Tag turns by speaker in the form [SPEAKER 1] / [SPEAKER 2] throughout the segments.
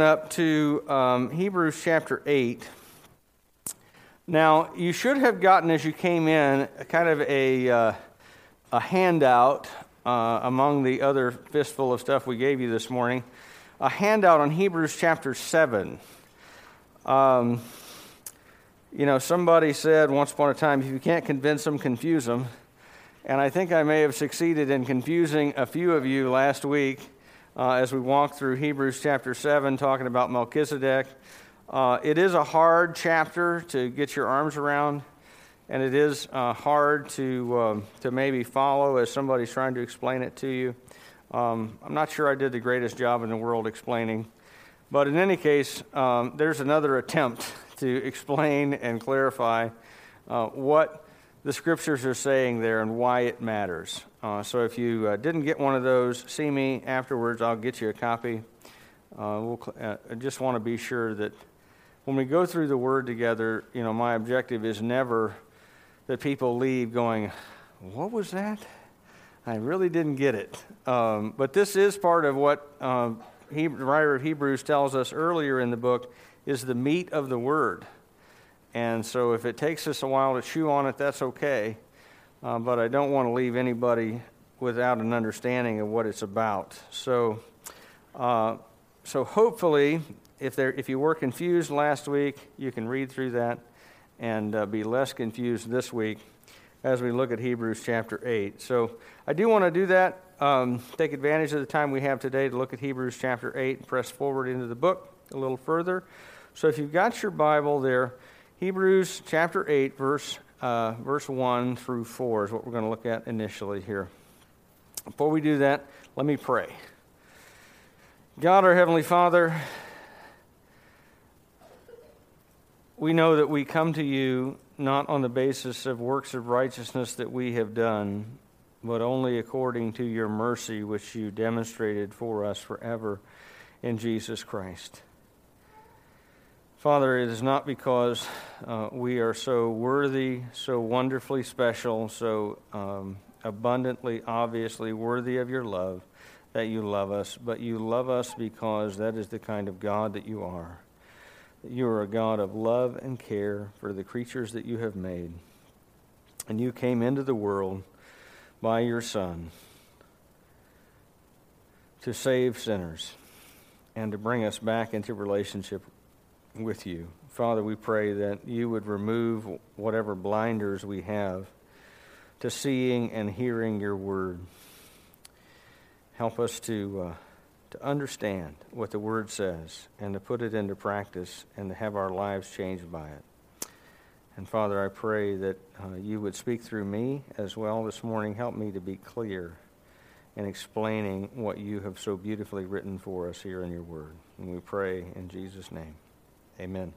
[SPEAKER 1] up to um, Hebrews chapter 8. Now, you should have gotten as you came in kind of a, uh, a handout uh, among the other fistful of stuff we gave you this morning, a handout on Hebrews chapter 7. Um, you know, somebody said once upon a time, if you can't convince them, confuse them. And I think I may have succeeded in confusing a few of you last week uh, as we walk through Hebrews chapter 7, talking about Melchizedek. Uh, it is a hard chapter to get your arms around, and it is uh, hard to, um, to maybe follow as somebody's trying to explain it to you. Um, I'm not sure I did the greatest job in the world explaining, but in any case, um, there's another attempt to explain and clarify uh, what the scriptures are saying there and why it matters. Uh, so if you uh, didn't get one of those, see me afterwards. I'll get you a copy. Uh, we'll, uh, I just want to be sure that when we go through the Word together, you know, my objective is never that people leave going, "What was that? I really didn't get it." Um, but this is part of what um, he, the writer of Hebrews tells us earlier in the book is the meat of the Word. And so if it takes us a while to chew on it, that's okay. Uh, but I don't want to leave anybody without an understanding of what it's about. So, uh, so hopefully, if, there, if you were confused last week, you can read through that and uh, be less confused this week as we look at Hebrews chapter 8. So I do want to do that. Um, take advantage of the time we have today to look at Hebrews chapter 8 and press forward into the book a little further. So if you've got your Bible there, Hebrews chapter 8, verse, uh, verse 1 through 4 is what we're going to look at initially here. Before we do that, let me pray. God, our Heavenly Father, we know that we come to you not on the basis of works of righteousness that we have done, but only according to your mercy, which you demonstrated for us forever in Jesus Christ. Father, it is not because uh, we are so worthy, so wonderfully special, so um, abundantly, obviously worthy of your love that you love us, but you love us because that is the kind of God that you are. You are a God of love and care for the creatures that you have made. And you came into the world by your Son to save sinners and to bring us back into relationship with you. Father, we pray that you would remove whatever blinders we have to seeing and hearing your word. Help us to, uh, to understand what the word says and to put it into practice and to have our lives changed by it. And Father, I pray that uh, you would speak through me as well this morning. Help me to be clear in explaining what you have so beautifully written for us here in your word. And we pray in Jesus' name. Amen.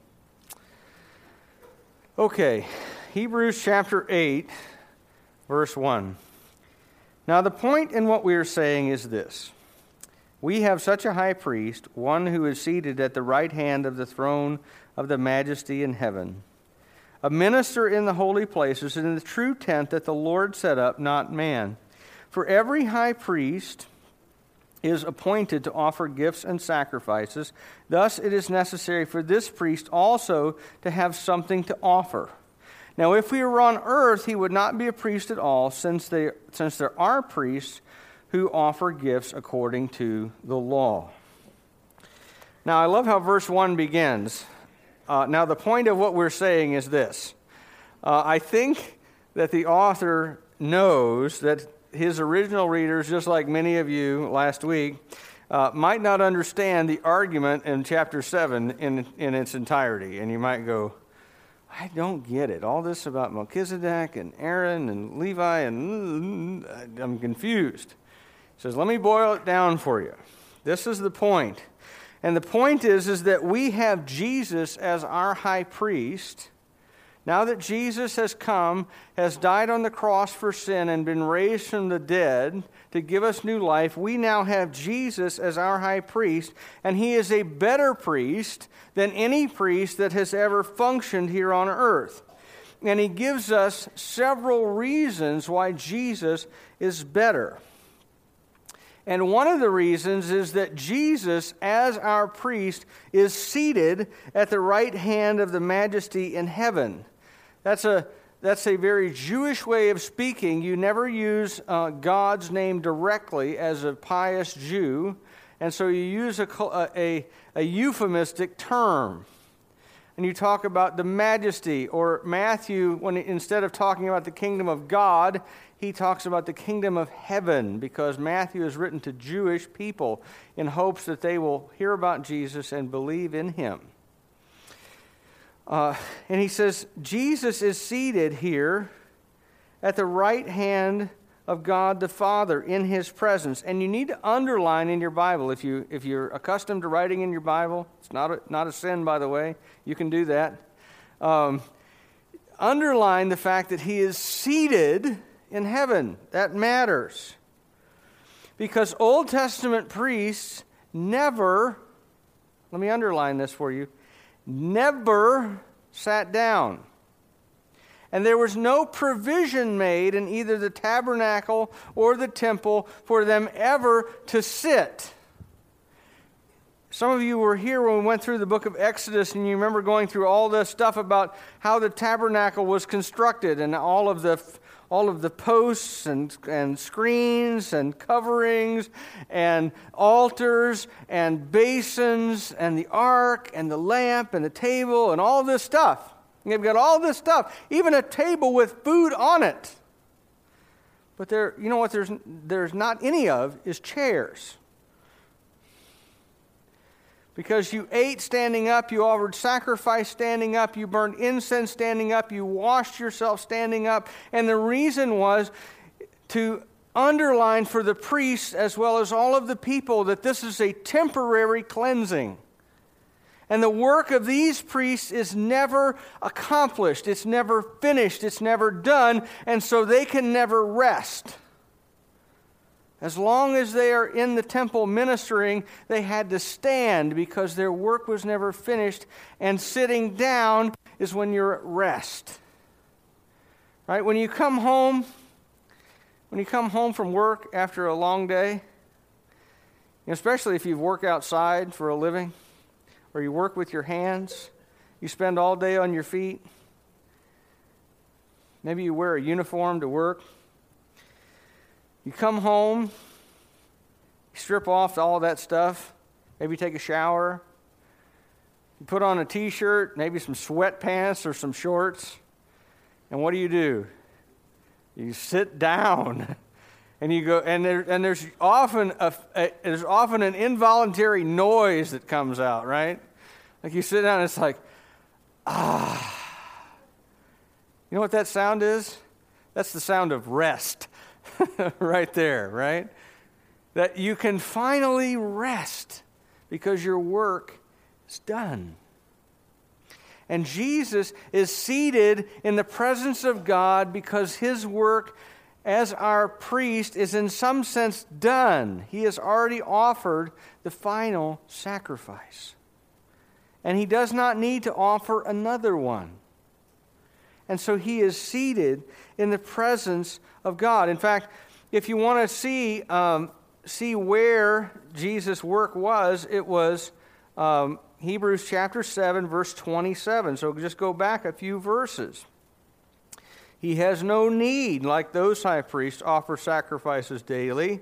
[SPEAKER 1] Okay, Hebrews chapter 8, verse 1. Now, the point in what we are saying is this We have such a high priest, one who is seated at the right hand of the throne of the majesty in heaven, a minister in the holy places, and in the true tent that the Lord set up, not man. For every high priest is appointed to offer gifts and sacrifices. Thus, it is necessary for this priest also to have something to offer. Now, if we were on earth, he would not be a priest at all, since, they, since there are priests who offer gifts according to the law. Now, I love how verse 1 begins. Uh, now, the point of what we're saying is this uh, I think that the author knows that his original readers, just like many of you last week, uh, might not understand the argument in chapter 7 in, in its entirety. And you might go, I don't get it. All this about Melchizedek and Aaron and Levi, and I'm confused. He says, Let me boil it down for you. This is the point. And the point is, is that we have Jesus as our high priest now that Jesus has come, has died on the cross for sin, and been raised from the dead to give us new life, we now have Jesus as our high priest, and he is a better priest than any priest that has ever functioned here on earth. And he gives us several reasons why Jesus is better. And one of the reasons is that Jesus, as our priest, is seated at the right hand of the majesty in heaven. That's a, that's a very Jewish way of speaking. You never use uh, God's name directly as a pious Jew, and so you use a, a, a euphemistic term and you talk about the majesty, or Matthew, when instead of talking about the kingdom of God, he talks about the kingdom of heaven because Matthew is written to Jewish people in hopes that they will hear about Jesus and believe in him. Uh, and he says, Jesus is seated here at the right hand of God the Father in his presence. And you need to underline in your Bible if you if you're accustomed to writing in your Bible. It's not a, not a sin, by the way. You can do that. Um, underline the fact that he is seated in heaven. That matters. Because Old Testament priests never, let me underline this for you, never sat down. And there was no provision made in either the tabernacle or the temple for them ever to sit. Some of you were here when we went through the book of Exodus, and you remember going through all this stuff about how the tabernacle was constructed and all of the all of the posts and, and screens and coverings and altars and basins and the ark and the lamp and the table and all this stuff. They've got all this stuff, even a table with food on it. But there, you know what there's, there's not any of is chairs. Because you ate standing up, you offered sacrifice standing up, you burned incense standing up, you washed yourself standing up. And the reason was to underline for the priests as well as all of the people that this is a temporary cleansing. And the work of these priests is never accomplished, it's never finished, it's never done, and so they can never rest. As long as they are in the temple ministering, they had to stand because their work was never finished, and sitting down is when you're at rest. Right? When you come home, when you come home from work after a long day, especially if you've worked outside for a living, or you work with your hands, you spend all day on your feet. Maybe you wear a uniform to work. You come home, you strip off all that stuff, maybe take a shower. You put on a t shirt, maybe some sweatpants or some shorts. And what do you do? You sit down. and you go and there and there's often a, a, there's often an involuntary noise that comes out right like you sit down and it's like ah you know what that sound is that's the sound of rest right there right that you can finally rest because your work is done and Jesus is seated in the presence of God because his work as our priest is in some sense done. He has already offered the final sacrifice. And he does not need to offer another one. And so he is seated in the presence of God. In fact, if you want to see, um, see where Jesus' work was, it was um, Hebrews chapter 7, verse 27. So just go back a few verses. He has no need, like those high priests, offer sacrifices daily,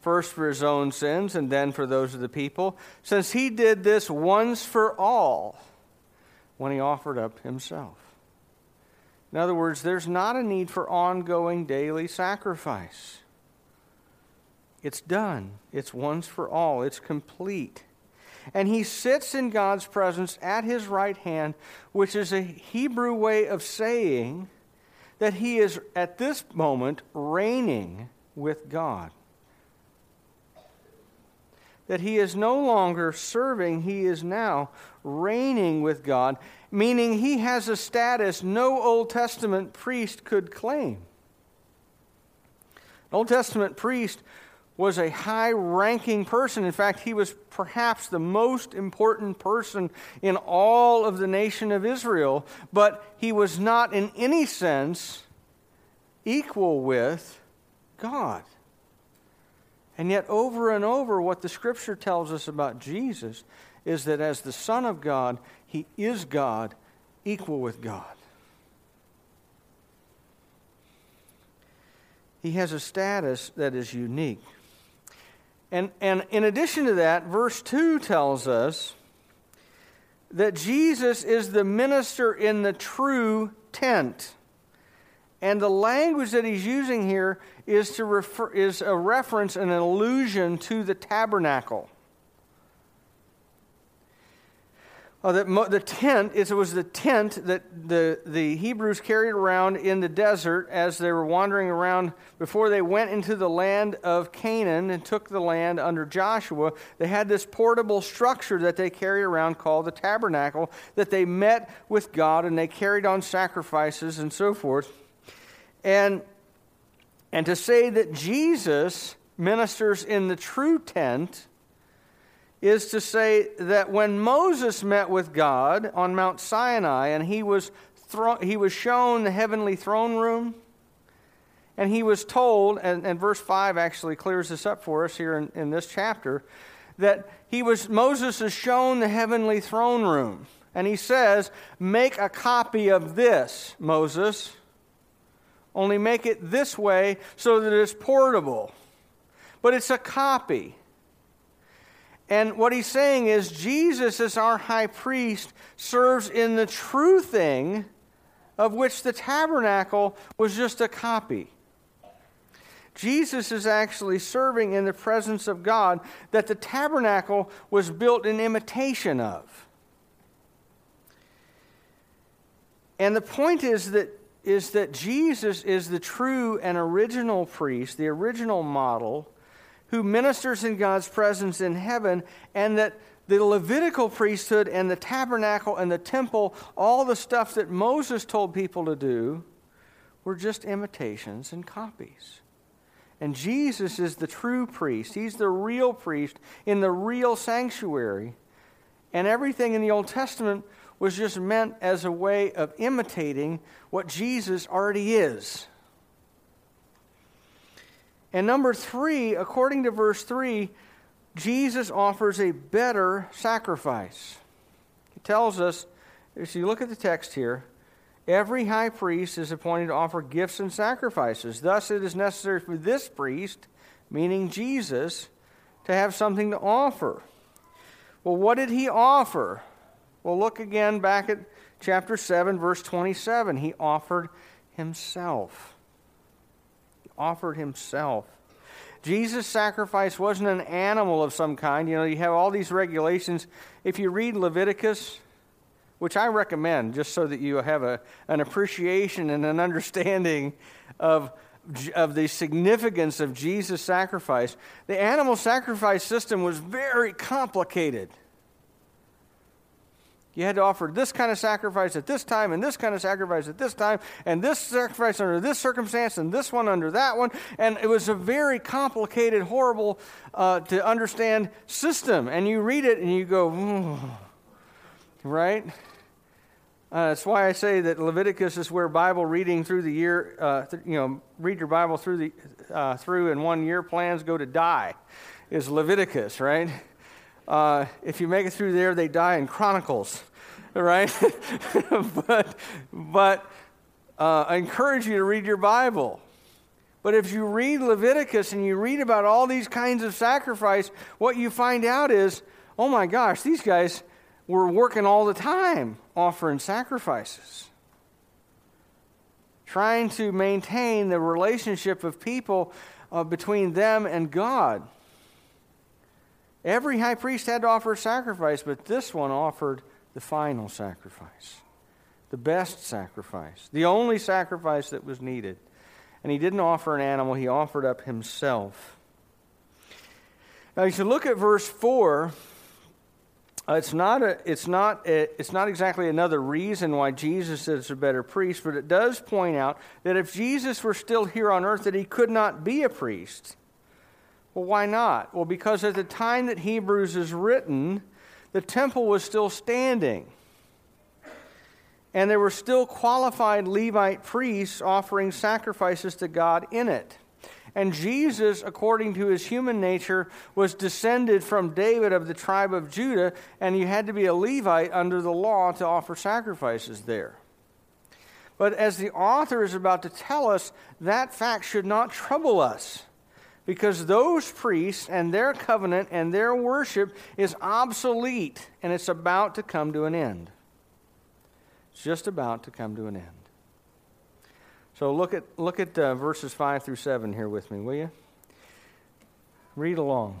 [SPEAKER 1] first for his own sins and then for those of the people, since he did this once for all when he offered up himself. In other words, there's not a need for ongoing daily sacrifice. It's done, it's once for all, it's complete. And he sits in God's presence at his right hand, which is a Hebrew way of saying that he is at this moment reigning with God. That he is no longer serving, he is now reigning with God, meaning he has a status no Old Testament priest could claim. An Old Testament priest was a high ranking person. In fact, he was perhaps the most important person in all of the nation of Israel, but he was not in any sense equal with God. And yet, over and over, what the scripture tells us about Jesus is that as the Son of God, he is God, equal with God. He has a status that is unique. And, and in addition to that, verse 2 tells us that Jesus is the minister in the true tent. And the language that he's using here is, to refer, is a reference, and an allusion to the tabernacle. Uh, mo- the tent, it was the tent that the, the Hebrews carried around in the desert as they were wandering around before they went into the land of Canaan and took the land under Joshua. They had this portable structure that they carried around called the tabernacle that they met with God and they carried on sacrifices and so forth. And, and to say that Jesus ministers in the true tent is to say that when Moses met with God on Mount Sinai and he was, thro- he was shown the heavenly throne room, and he was told, and, and verse 5 actually clears this up for us here in, in this chapter, that he was, Moses is shown the heavenly throne room. And he says, Make a copy of this, Moses. Only make it this way so that it's portable. But it's a copy. And what he's saying is Jesus, as our high priest, serves in the true thing of which the tabernacle was just a copy. Jesus is actually serving in the presence of God that the tabernacle was built in imitation of. And the point is that, is that Jesus is the true and original priest, the original model who ministers in God's presence in heaven, and that the Levitical priesthood and the tabernacle and the temple, all the stuff that Moses told people to do, were just imitations and copies. And Jesus is the true priest. He's the real priest in the real sanctuary. And everything in the Old Testament was just meant as a way of imitating what Jesus already is. And number three, according to verse 3, Jesus offers a better sacrifice. He tells us, if you look at the text here, every high priest is appointed to offer gifts and sacrifices. Thus, it is necessary for this priest, meaning Jesus, to have something to offer. Well, what did he offer? Well, look again back at chapter 7, verse 27. He offered himself offered himself. Jesus' sacrifice wasn't an animal of some kind. You know, you have all these regulations. If you read Leviticus, which I recommend just so that you have a, an appreciation and an understanding of, of the significance of Jesus' sacrifice, the animal sacrifice system was very complicated. You had to offer this kind of sacrifice at this time, and this kind of sacrifice at this time, and this sacrifice under this circumstance, and this one under that one. And it was a very complicated, horrible uh, to understand system. And you read it and you go, right? Uh, that's why I say that Leviticus is where Bible reading through the year, uh, th- you know, read your Bible through the uh, through in one year. Plans go to die, is Leviticus, right? Uh, if you make it through there, they die in Chronicles, right? but but uh, I encourage you to read your Bible. But if you read Leviticus and you read about all these kinds of sacrifice, what you find out is, oh my gosh, these guys were working all the time offering sacrifices, trying to maintain the relationship of people uh, between them and God. Every high priest had to offer a sacrifice, but this one offered the final sacrifice, the best sacrifice, the only sacrifice that was needed. And he didn't offer an animal, he offered up himself. Now, you look at verse 4, uh, it's not, a, it's, not a, it's not exactly another reason why Jesus is a better priest, but it does point out that if Jesus were still here on earth, that he could not be a priest. Well, why not? Well, because at the time that Hebrews is written, the temple was still standing. And there were still qualified Levite priests offering sacrifices to God in it. And Jesus, according to his human nature, was descended from David of the tribe of Judah, and you had to be a Levite under the law to offer sacrifices there. But as the author is about to tell us, that fact should not trouble us because those priests and their covenant and their worship is obsolete and it's about to come to an end. It's just about to come to an end. So look at, look at uh, verses 5 through 7 here with me, will you? Read along.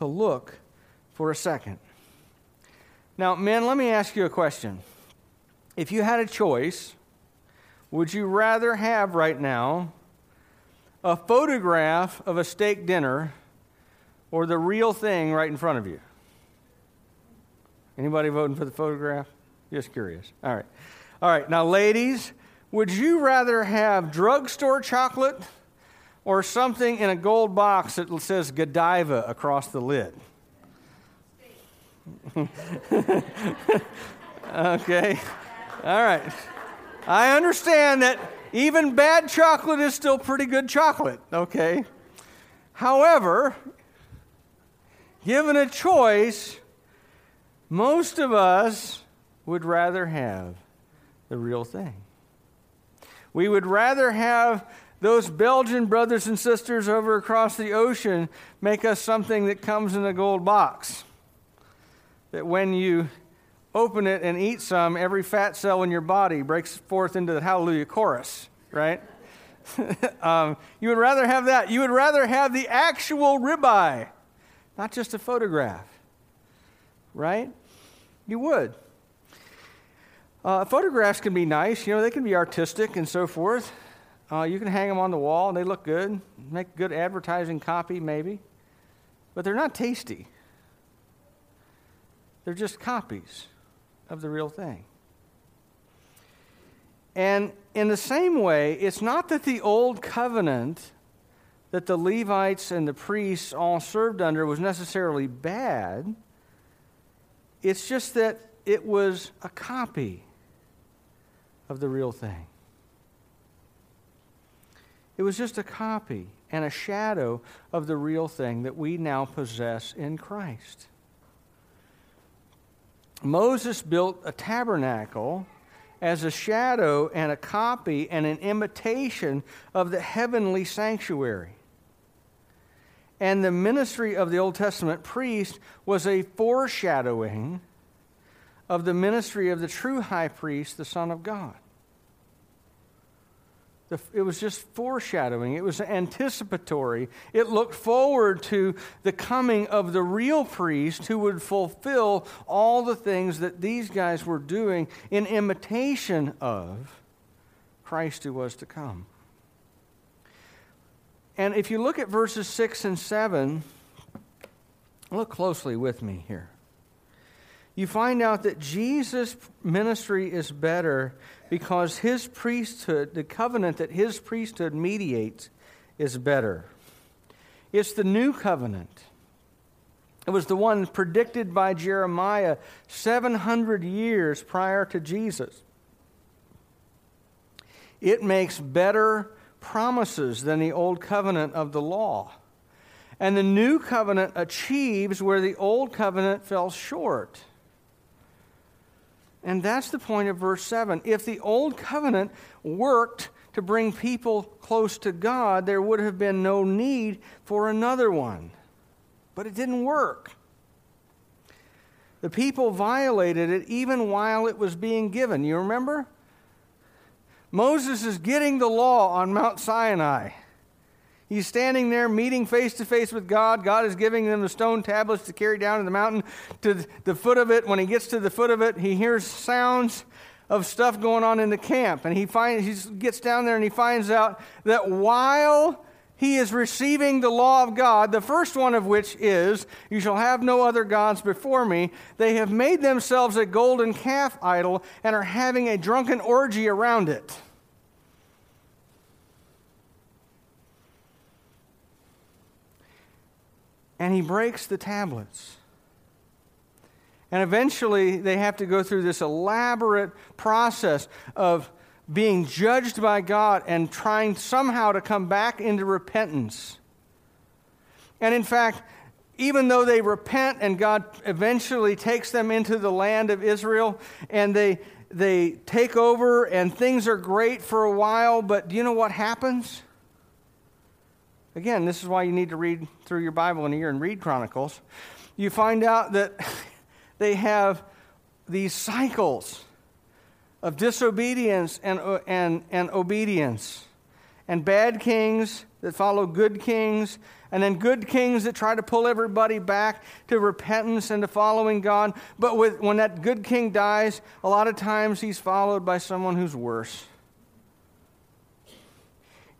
[SPEAKER 1] to look for a second. Now, men, let me ask you a question. If you had a choice, would you rather have right now a photograph of a steak dinner or the real thing right in front of you? Anybody voting for the photograph? Just curious. All right. All right. Now, ladies, would you rather have drugstore chocolate or something in a gold box that says Godiva across the lid? okay. All right. I understand that even bad chocolate is still pretty good chocolate, okay? However, given a choice, most of us would rather have the real thing. We would rather have those Belgian brothers and sisters over across the ocean make us something that comes in a gold box. That when you open it and eat some, every fat cell in your body breaks forth into the hallelujah chorus, right? um, you would rather have that. You would rather have the actual ribeye, not just a photograph, right? You would. Uh, photographs can be nice, you know, they can be artistic and so forth. Uh, you can hang them on the wall and they look good, make good advertising copy, maybe. But they're not tasty. They're just copies of the real thing. And in the same way, it's not that the old covenant that the Levites and the priests all served under was necessarily bad. It's just that it was a copy of the real thing. It was just a copy and a shadow of the real thing that we now possess in Christ. Moses built a tabernacle as a shadow and a copy and an imitation of the heavenly sanctuary. And the ministry of the Old Testament priest was a foreshadowing of the ministry of the true high priest, the Son of God. It was just foreshadowing. It was anticipatory. It looked forward to the coming of the real priest who would fulfill all the things that these guys were doing in imitation of Christ who was to come. And if you look at verses 6 and 7, look closely with me here you find out that Jesus' ministry is better because his priesthood, the covenant that his priesthood mediates, is better. It's the new covenant. It was the one predicted by Jeremiah 700 years prior to Jesus. It makes better promises than the old covenant of the law. And the new covenant achieves where the old covenant fell short. And that's the point of verse 7. If the old covenant worked to bring people close to God, there would have been no need for another one. But it didn't work. The people violated it even while it was being given. You remember? Moses is getting the law on Mount Sinai. He's standing there meeting face to face with God. God is giving them the stone tablets to carry down to the mountain to the foot of it. When he gets to the foot of it, he hears sounds of stuff going on in the camp. And he, finds, he gets down there and he finds out that while he is receiving the law of God, the first one of which is, You shall have no other gods before me. They have made themselves a golden calf idol and are having a drunken orgy around it. And he breaks the tablets. And eventually, they have to go through this elaborate process of being judged by God and trying somehow to come back into repentance. And in fact, even though they repent and God eventually takes them into the land of Israel and they, they take over and things are great for a while, but do you know what happens? Again, this is why you need to read through your Bible in a year and read Chronicles. You find out that they have these cycles of disobedience and, uh, and, and obedience, and bad kings that follow good kings, and then good kings that try to pull everybody back to repentance and to following God. But with, when that good king dies, a lot of times he's followed by someone who's worse.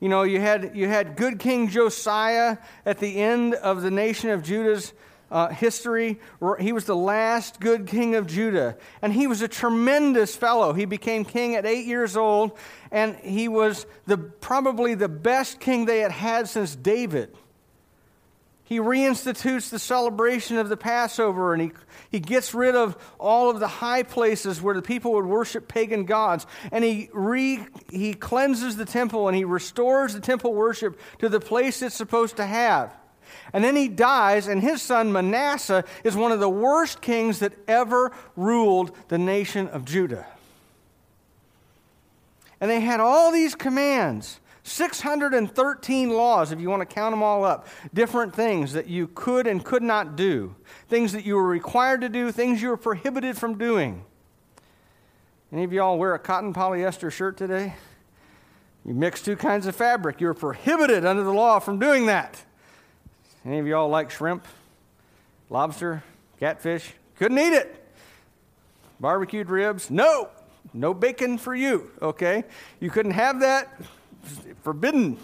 [SPEAKER 1] You know, you had, you had good King Josiah at the end of the nation of Judah's uh, history. He was the last good king of Judah, and he was a tremendous fellow. He became king at eight years old, and he was the, probably the best king they had had since David. He reinstitutes the celebration of the Passover and he, he gets rid of all of the high places where the people would worship pagan gods. And he, re, he cleanses the temple and he restores the temple worship to the place it's supposed to have. And then he dies, and his son Manasseh is one of the worst kings that ever ruled the nation of Judah. And they had all these commands 613 laws, if you want to count them all up, different things that you could and could not do, things that you were required to do, things you were prohibited from doing. Any of y'all wear a cotton polyester shirt today? You mix two kinds of fabric. You're prohibited under the law from doing that. Any of y'all like shrimp, lobster, catfish? Couldn't eat it. Barbecued ribs? No. No bacon for you, okay? You couldn't have that. Forbidden,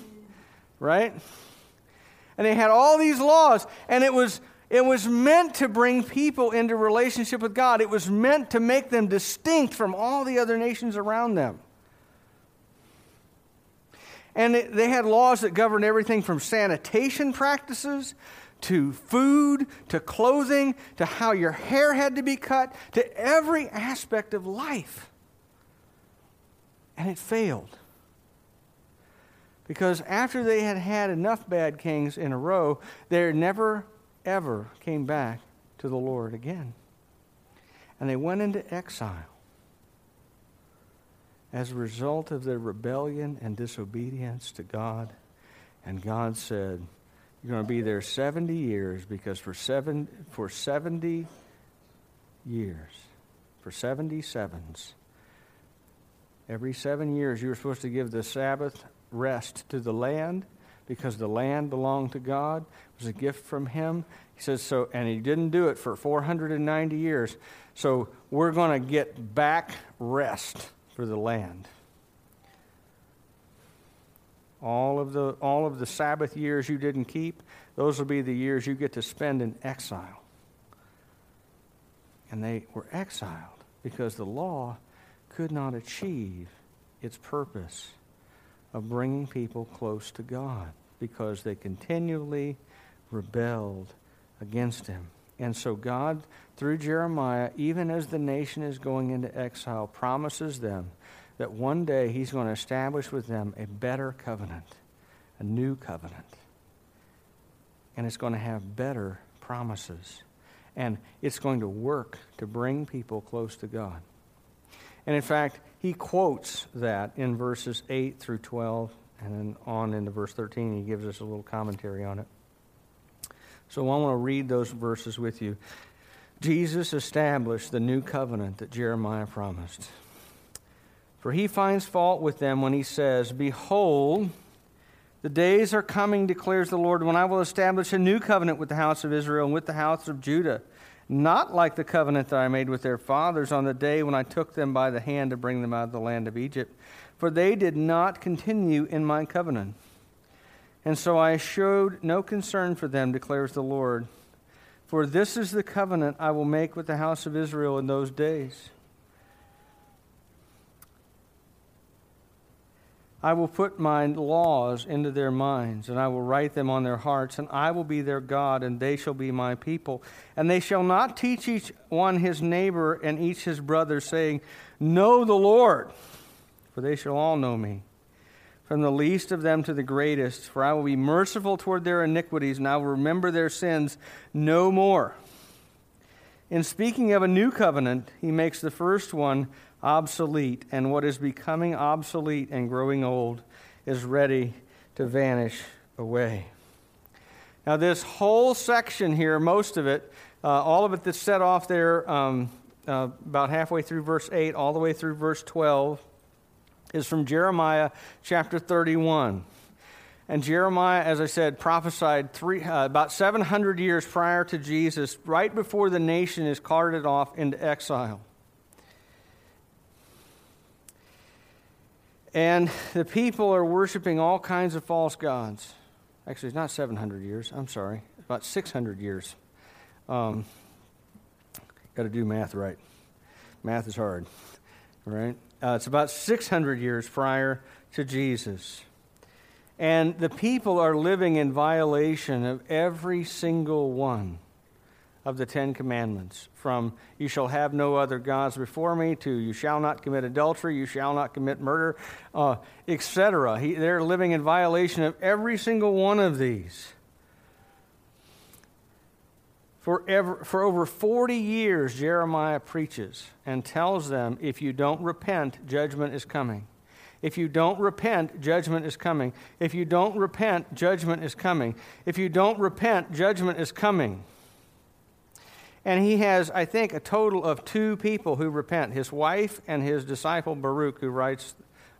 [SPEAKER 1] right? And they had all these laws, and it was it was meant to bring people into relationship with God. It was meant to make them distinct from all the other nations around them. And they had laws that governed everything from sanitation practices to food to clothing to how your hair had to be cut to every aspect of life. And it failed. Because after they had had enough bad kings in a row, they never, ever came back to the Lord again. And they went into exile as a result of their rebellion and disobedience to God. And God said, You're going to be there 70 years because for, seven, for 70 years, for 77s, every seven years you were supposed to give the Sabbath rest to the land because the land belonged to God. It was a gift from Him. He says so, and He didn't do it for 490 years. So we're going to get back rest for the land. All of the, all of the Sabbath years you didn't keep, those will be the years you get to spend in exile. And they were exiled because the law could not achieve its purpose of bringing people close to God because they continually rebelled against Him. And so God, through Jeremiah, even as the nation is going into exile, promises them that one day He's going to establish with them a better covenant, a new covenant. And it's going to have better promises. And it's going to work to bring people close to God. And in fact, he quotes that in verses 8 through 12, and then on into verse 13, he gives us a little commentary on it. So I want to read those verses with you. Jesus established the new covenant that Jeremiah promised. For he finds fault with them when he says, Behold, the days are coming, declares the Lord, when I will establish a new covenant with the house of Israel and with the house of Judah, not like the covenant that I made with their fathers on the day when I took them by the hand to bring them out of the land of Egypt. For they did not continue in my covenant And so I showed no concern for them, declares the Lord. For this is the covenant I will make with the house of Israel in those days. I will put my laws into their minds, and I will write them on their hearts, and I will be their God, and they shall be my people. And they shall not teach each one his neighbor and each his brother, saying, Know the Lord, for they shall all know me from the least of them to the greatest, for I will be merciful toward their iniquities, and I will remember their sins no more. In speaking of a new covenant, he makes the first one obsolete, and what is becoming obsolete and growing old is ready to vanish away. Now, this whole section here, most of it, uh, all of it that's set off there um, uh, about halfway through verse 8, all the way through verse 12, is from Jeremiah chapter 31. And Jeremiah, as I said, prophesied three, uh, about 700 years prior to Jesus, right before the nation is carted off into exile. And the people are worshiping all kinds of false gods. Actually, it's not 700 years. I'm sorry. About 600 years. Um, Got to do math right. Math is hard, right? Uh, it's about 600 years prior to Jesus. And the people are living in violation of every single one of the Ten Commandments from you shall have no other gods before me to you shall not commit adultery, you shall not commit murder, uh, etc. They're living in violation of every single one of these. For, over 40 years, Jeremiah preaches and tells them if you don't repent, judgment is coming. If you don't repent, judgment is coming. If you don't repent, judgment is coming. If you don't repent, judgment is coming. And he has, I think, a total of two people who repent his wife and his disciple Baruch, who writes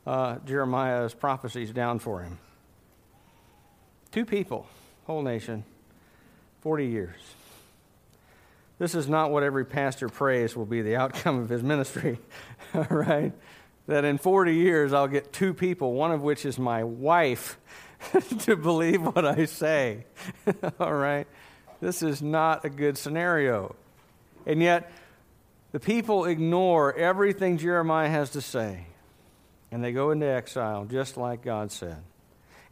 [SPEAKER 1] uh, Jeremiah's prophecies down for him. Two people, whole nation, 40 years. This is not what every pastor prays will be the outcome of his ministry, all right? That in 40 years I'll get two people, one of which is my wife, to believe what I say, all right? This is not a good scenario. And yet, the people ignore everything Jeremiah has to say, and they go into exile, just like God said.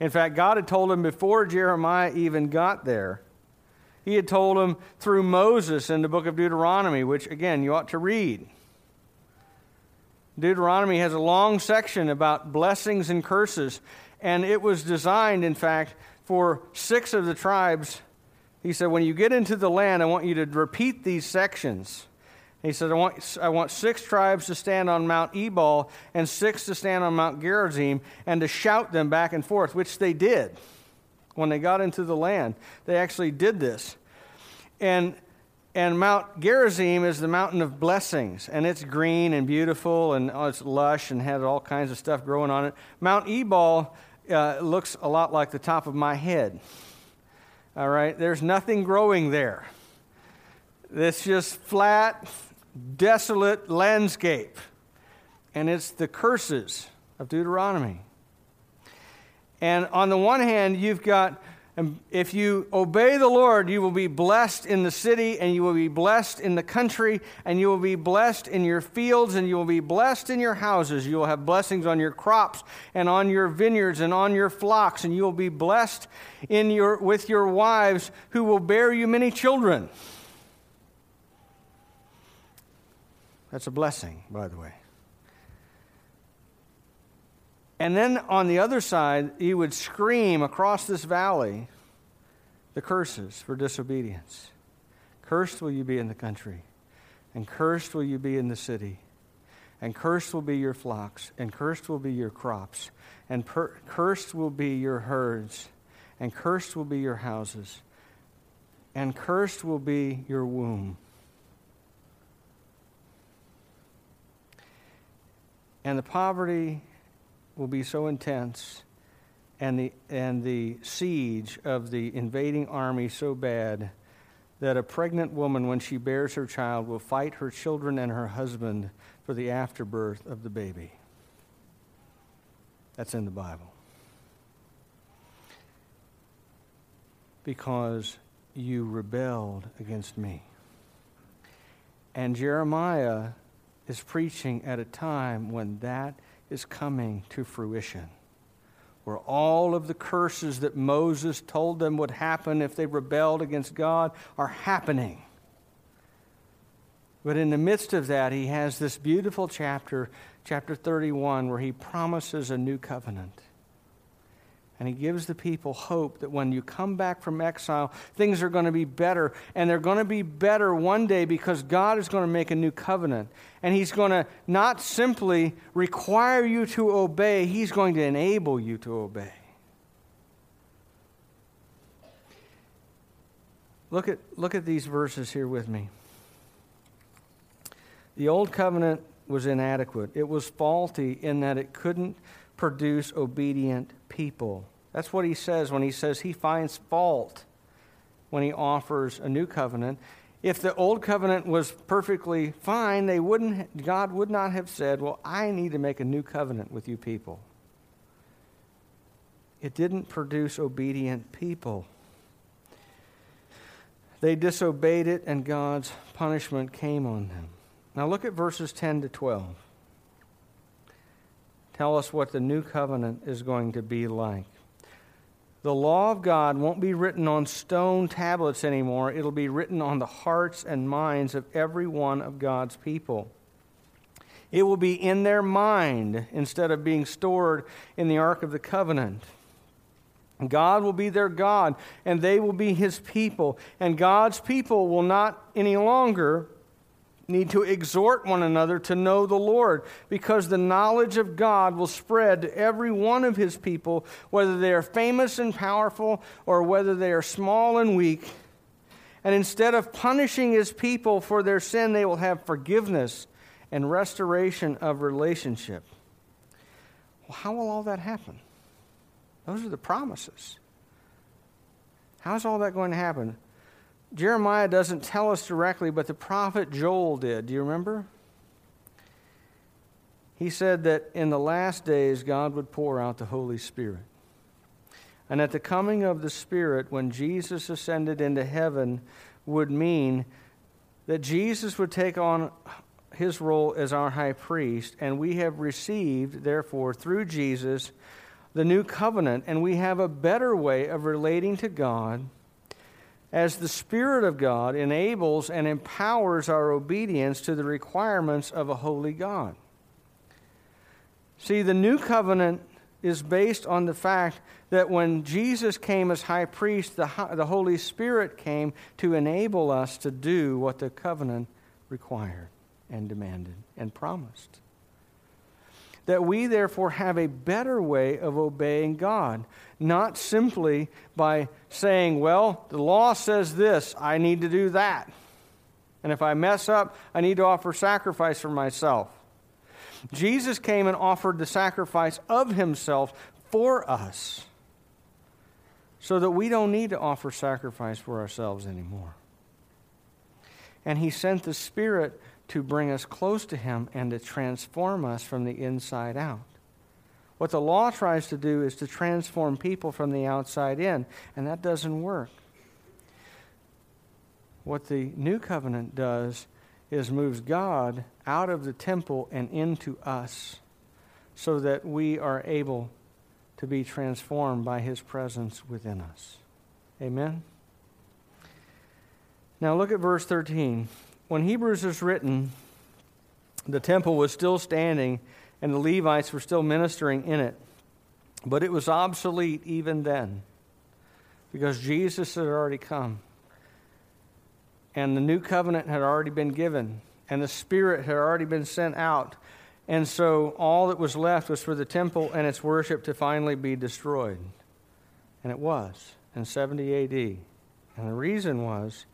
[SPEAKER 1] In fact, God had told them before Jeremiah even got there he had told them through Moses in the book of Deuteronomy, which, again, you ought to read. Deuteronomy has a long section about blessings and curses, and it was designed, in fact, for six of the tribes. He said, When you get into the land, I want you to repeat these sections. He said, I want, I want six tribes to stand on Mount Ebal and six to stand on Mount Gerizim and to shout them back and forth, which they did when they got into the land. They actually did this. And, and Mount Gerizim is the mountain of blessings, and it's green and beautiful, and oh, it's lush and has all kinds of stuff growing on it. Mount Ebal uh, looks a lot like the top of my head. All right, there's nothing growing there. It's just flat, desolate landscape. And it's the curses of Deuteronomy. And on the one hand, you've got if you obey the Lord, you will be blessed in the city, and you will be blessed in the country, and you will be blessed in your fields, and you will be blessed in your houses. You will have blessings on your crops, and on your vineyards, and on your flocks, and you will be blessed in your, with your wives, who will bear you many children. That's a blessing, by the way. And then on the other side, he would scream across this valley the curses for disobedience. Cursed will you be in the country, and cursed will you be in the city, and cursed will be your flocks, and cursed will be your crops, and per- cursed will be your herds, and cursed will be your houses, and cursed will be your womb. And the poverty will be so intense and the, and the siege of the invading army so bad that a pregnant woman, when she bears her child, will fight her children and her husband for the afterbirth of the baby. That's in the Bible. because you rebelled against me. And Jeremiah is preaching at a time when that is coming to fruition, where all of the curses that Moses told them would happen if they rebelled against God are happening. But in the midst of that, he has this beautiful chapter, chapter 31, where he promises a new covenant. And he gives the people hope that when you come back from exile, things are going to be better. And they're going to be better one day because God is going to make a new covenant. And he's going to not simply require you to obey, he's going to enable you to obey. Look at, look at these verses here with me. The old covenant was inadequate, it was faulty in that it couldn't produce obedient people. That's what he says when he says he finds fault when he offers a new covenant. If the old covenant was perfectly fine, they wouldn't, God would not have said, Well, I need to make a new covenant with you people. It didn't produce obedient people. They disobeyed it, and God's punishment came on them. Now look at verses 10 to 12 tell us what the new covenant is going to be like. The law of God won't be written on stone tablets anymore, it'll be written on the hearts and minds of every one of God's people. It will be in their mind instead of being stored in the Ark of the Covenant. God will be their God, and they will be his people. And God's people will not any longer need to exhort one another to know the Lord, because the knowledge of God will spread to every one of his people, whether they are famous and powerful or whether they are small and weak. And instead of punishing his people for their sin, they will have forgiveness and restoration of relationship. Well, how will all that happen? Those are the promises. How's all that going to happen? Jeremiah doesn't tell us directly, but the prophet Joel did. Do you remember? He said that in the last days God would pour out the Holy Spirit. And at the coming of the Spirit, when Jesus ascended into heaven, would mean that Jesus would take on his role as our high priest, and we have received, therefore, through Jesus, the new covenant, and we have a better way of relating to God as the Spirit of God enables and empowers our obedience to the requirements of a holy God. See, the new covenant is based on the fact that when Jesus came as high priest, the, the Holy Spirit came to enable us to do what the covenant required and demanded and promised. That we therefore have a better way of obeying God not simply by saying, well, the law says this, I need to do that. And if I mess up, I need to offer sacrifice for myself. Jesus came and offered the sacrifice of himself for us so that we don't need to offer sacrifice for ourselves anymore. And he sent the Spirit to bring us close to him and to transform us from the inside out. What the law tries to do is to transform people from the outside in, and that doesn't work. What the new covenant does is moves God out of the temple and into us so that we are able to be transformed by his presence within us. Amen? Now look at verse 13. When Hebrews is written, the temple was still standing and the Levites were still ministering in it. But it was obsolete even then because Jesus had already come. And the new covenant had already been given, and the Spirit had already been sent out. And so all that was left was for the temple and its worship to finally be destroyed. And it was in 70 AD. And the reason was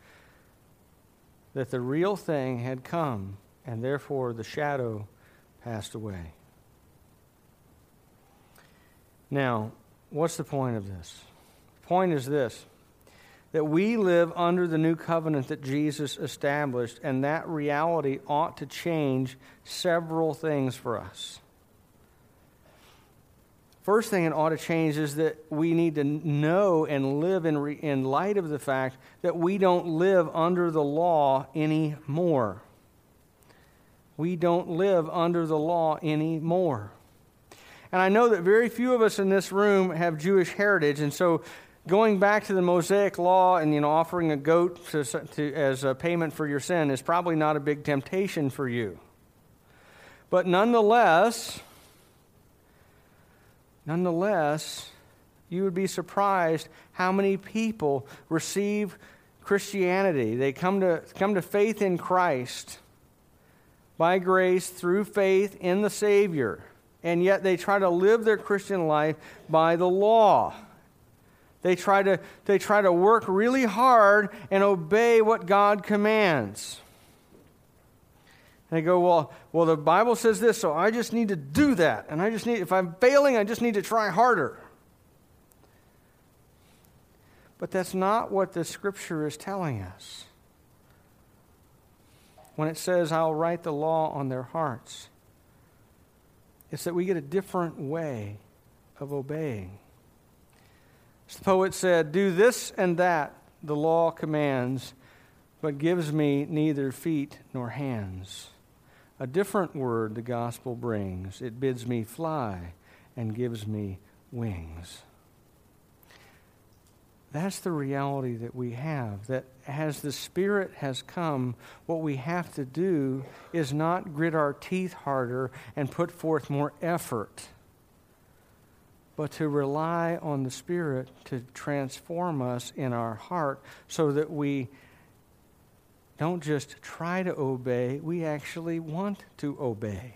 [SPEAKER 1] that the real thing had come, and therefore the shadow passed away. Now, what's the point of this? The point is this that we live under the new covenant that Jesus established, and that reality ought to change several things for us. First thing it ought to change is that we need to know and live in, re, in light of the fact that we don't live under the law anymore. We don't live under the law anymore. And I know that very few of us in this room have Jewish heritage, and so going back to the Mosaic law and you know offering a goat to, to, as a payment for your sin is probably not a big temptation for you. But nonetheless, Nonetheless, you would be surprised how many people receive Christianity. They come to, come to faith in Christ by grace through faith in the Savior, and yet they try to live their Christian life by the law. They try to, they try to work really hard and obey what God commands. And they go, well, well, the Bible says this, so I just need to do that. And I just need, if I'm failing, I just need to try harder. But that's not what the scripture is telling us. When it says, I'll write the law on their hearts, it's that we get a different way of obeying. As the poet said, Do this and that the law commands, but gives me neither feet nor hands. A different word the gospel brings. It bids me fly and gives me wings. That's the reality that we have. That as the Spirit has come, what we have to do is not grit our teeth harder and put forth more effort, but to rely on the Spirit to transform us in our heart so that we don't just try to obey, we actually want to obey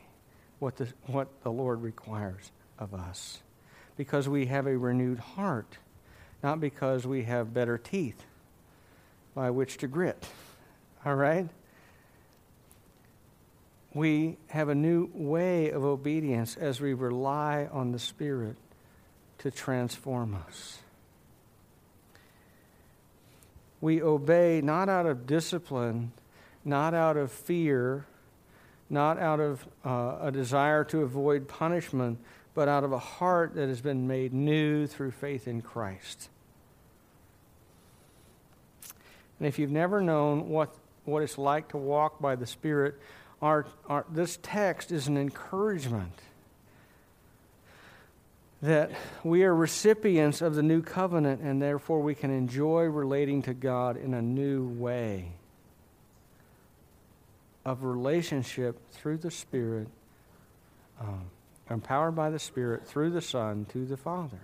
[SPEAKER 1] what the, what the Lord requires of us. Because we have a renewed heart, not because we have better teeth by which to grit. All right? We have a new way of obedience as we rely on the Spirit to transform us. We obey not out of discipline, not out of fear, not out of uh, a desire to avoid punishment, but out of a heart that has been made new through faith in Christ. And if you've never known what, what it's like to walk by the Spirit, our, our, this text is an encouragement that we are recipients of the new covenant and therefore we can enjoy relating to God in a new way of relationship through the Spirit, um, empowered by the Spirit through the Son to the Father.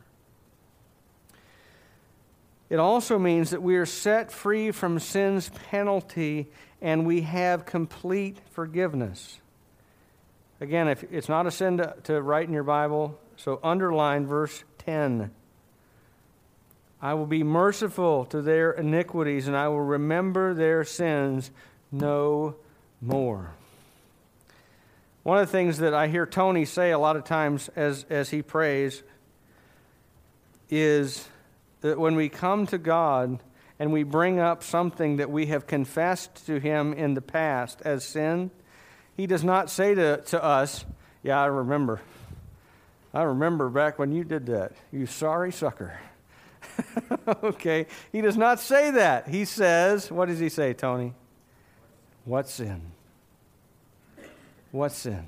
[SPEAKER 1] It also means that we are set free from sin's penalty and we have complete forgiveness. Again, if it's not a sin to, to write in your Bible, so underline verse 10. I will be merciful to their iniquities, and I will remember their sins no more. One of the things that I hear Tony say a lot of times as, as he prays is that when we come to God and we bring up something that we have confessed to Him in the past as sin, He does not say to, to us, Yeah, I remember. I remember back when you did that. You sorry sucker. okay. He does not say that. He says, what does he say, Tony? What sin? What sin?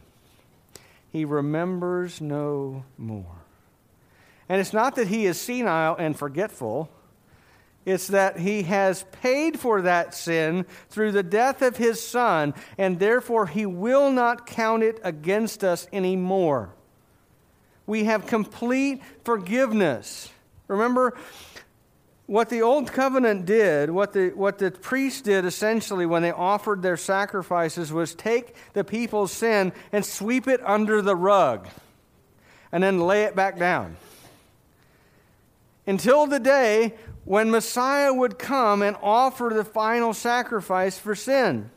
[SPEAKER 1] He remembers no more. And it's not that he is senile and forgetful. It's that he has paid for that sin through the death of his son, and therefore he will not count it against us anymore. We have complete forgiveness. Remember what the old covenant did, what the, what the priests did essentially when they offered their sacrifices was take the people's sin and sweep it under the rug and then lay it back down. Until the day when Messiah would come and offer the final sacrifice for sin.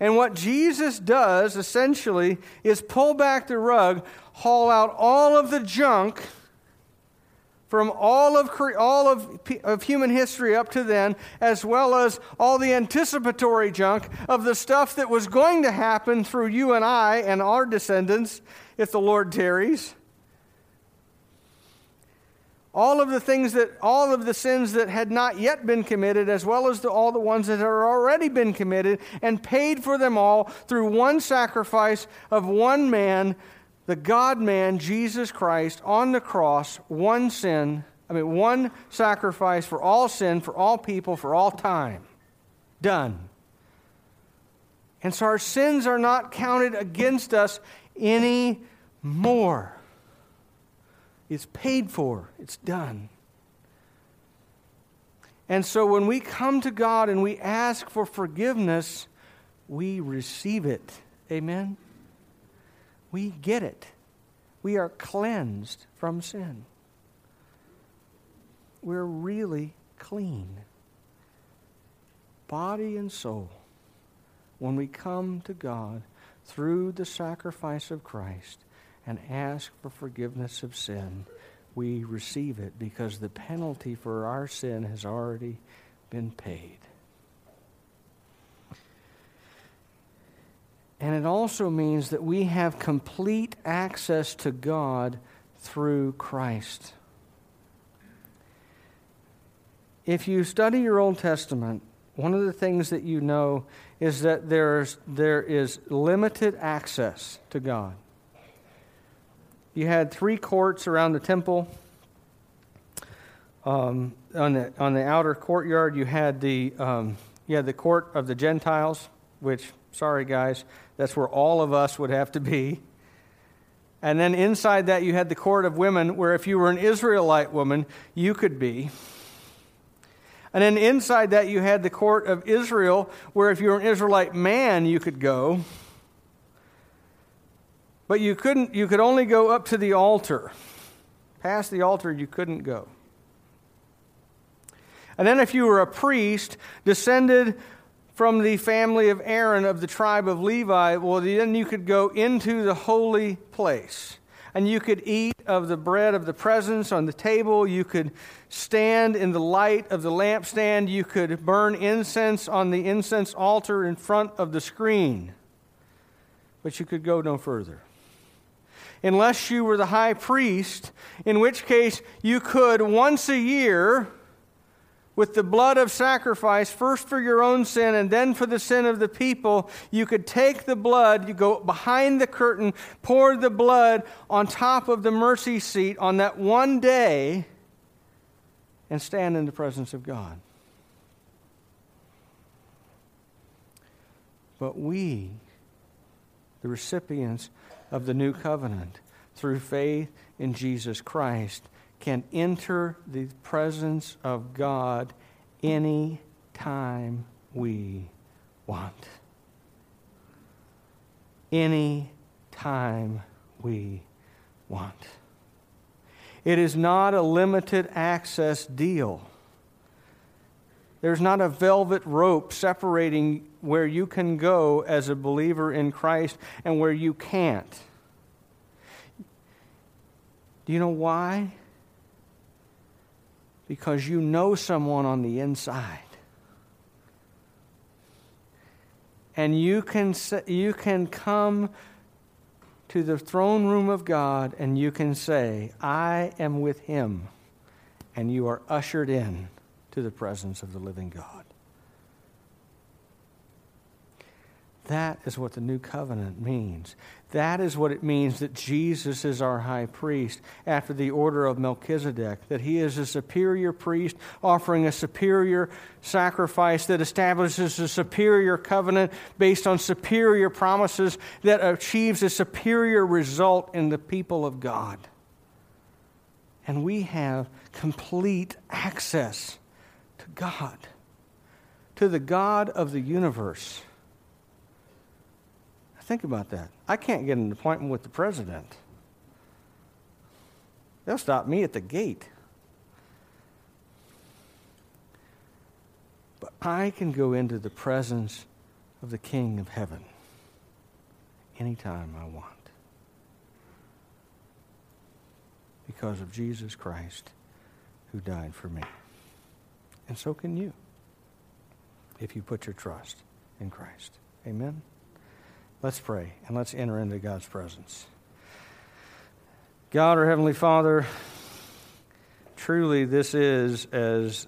[SPEAKER 1] And what Jesus does essentially is pull back the rug, haul out all of the junk from all of, all of, of human history up to then, as well as all the anticipatory junk of the stuff that was going to happen through you and I and our descendants if the Lord tarries. All of the things that, all of the sins that had not yet been committed, as well as the, all the ones that had already been committed, and paid for them all through one sacrifice of one man, the God man, Jesus Christ, on the cross, one sin, I mean, one sacrifice for all sin, for all people, for all time. Done. And so our sins are not counted against us anymore. It's paid for, it's done. And so when we come to God and we ask for forgiveness, we receive it. Amen? We get it. We are cleansed from sin. We're really clean, body and soul, when we come to God through the sacrifice of Christ and ask for forgiveness of sin, we receive it because the penalty for our sin has already been paid. And it also means that we have complete access to God through Christ. If you study your Old Testament, one of the things that you know is that there's, there is limited access to God you had three courts around the temple. Um, on the on the outer courtyard, you had the um, you had the court of the Gentiles, which sorry guys, that's where all of us would have to be. And then inside that, you had the court of women, where if you were an Israelite woman, you could be. And then inside that, you had the court of Israel, where if you were an Israelite man, you could go. But you couldn't you could only go up to the altar. Past the altar you couldn't go. And then if you were a priest descended from the family of Aaron of the tribe of Levi, well then you could go into the holy place. And you could eat of the bread of the presence on the table. You could stand in the light of the lampstand. You could burn incense on the incense altar in front of the screen. But you could go no further unless you were the high priest, in which case you could once a year, with the blood of sacrifice, first for your own sin and then for the sin of the people, you could take the blood, you go behind the curtain, pour the blood on top of the mercy seat on that one day, and stand in the presence of God. But we, the recipients of the new covenant through faith in Jesus Christ can enter the presence of God any time we want. Any time we want. It is not a limited access deal. There's not a velvet rope separating where you can go as a believer in Christ and where you can't. Do you know why? Because you know someone on the inside. And you can, you can come to the throne room of God and you can say, I am with him. And you are ushered in to the presence of the living God. That is what the new covenant means. That is what it means that Jesus is our high priest after the order of Melchizedek, that he is a superior priest offering a superior sacrifice that establishes a superior covenant based on superior promises that achieves a superior result in the people of God. And we have complete access God, to the God of the universe Think about that. I can't get an appointment with the president. They'll stop me at the gate. But I can go into the presence of the King of heaven anytime I want. Because of Jesus Christ who died for me. And so can you if you put your trust in Christ. Amen. Let's pray and let's enter into God's presence. God, our Heavenly Father, truly, this is, as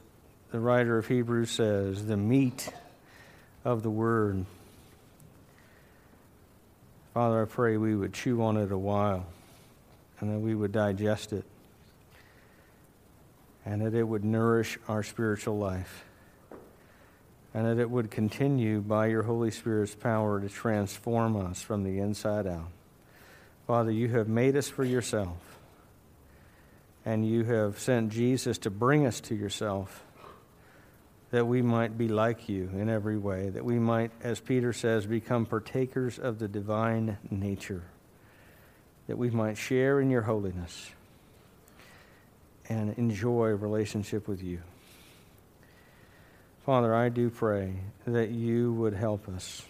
[SPEAKER 1] the writer of Hebrews says, the meat of the Word. Father, I pray we would chew on it a while and that we would digest it and that it would nourish our spiritual life and that it would continue by your Holy Spirit's power to transform us from the inside out. Father, you have made us for yourself, and you have sent Jesus to bring us to yourself that we might be like you in every way, that we might, as Peter says, become partakers of the divine nature, that we might share in your holiness and enjoy a relationship with you. Father, I do pray that you would help us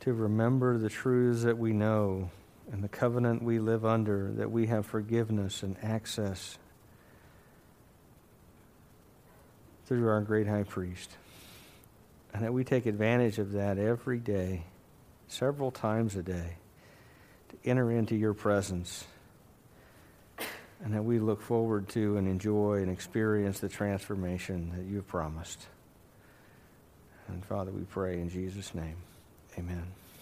[SPEAKER 1] to remember the truths that we know and the covenant we live under, that we have forgiveness and access through our great high priest. And that we take advantage of that every day, several times a day, to enter into your presence. And that we look forward to and enjoy and experience the transformation that you've promised. And Father, we pray in Jesus' name. Amen.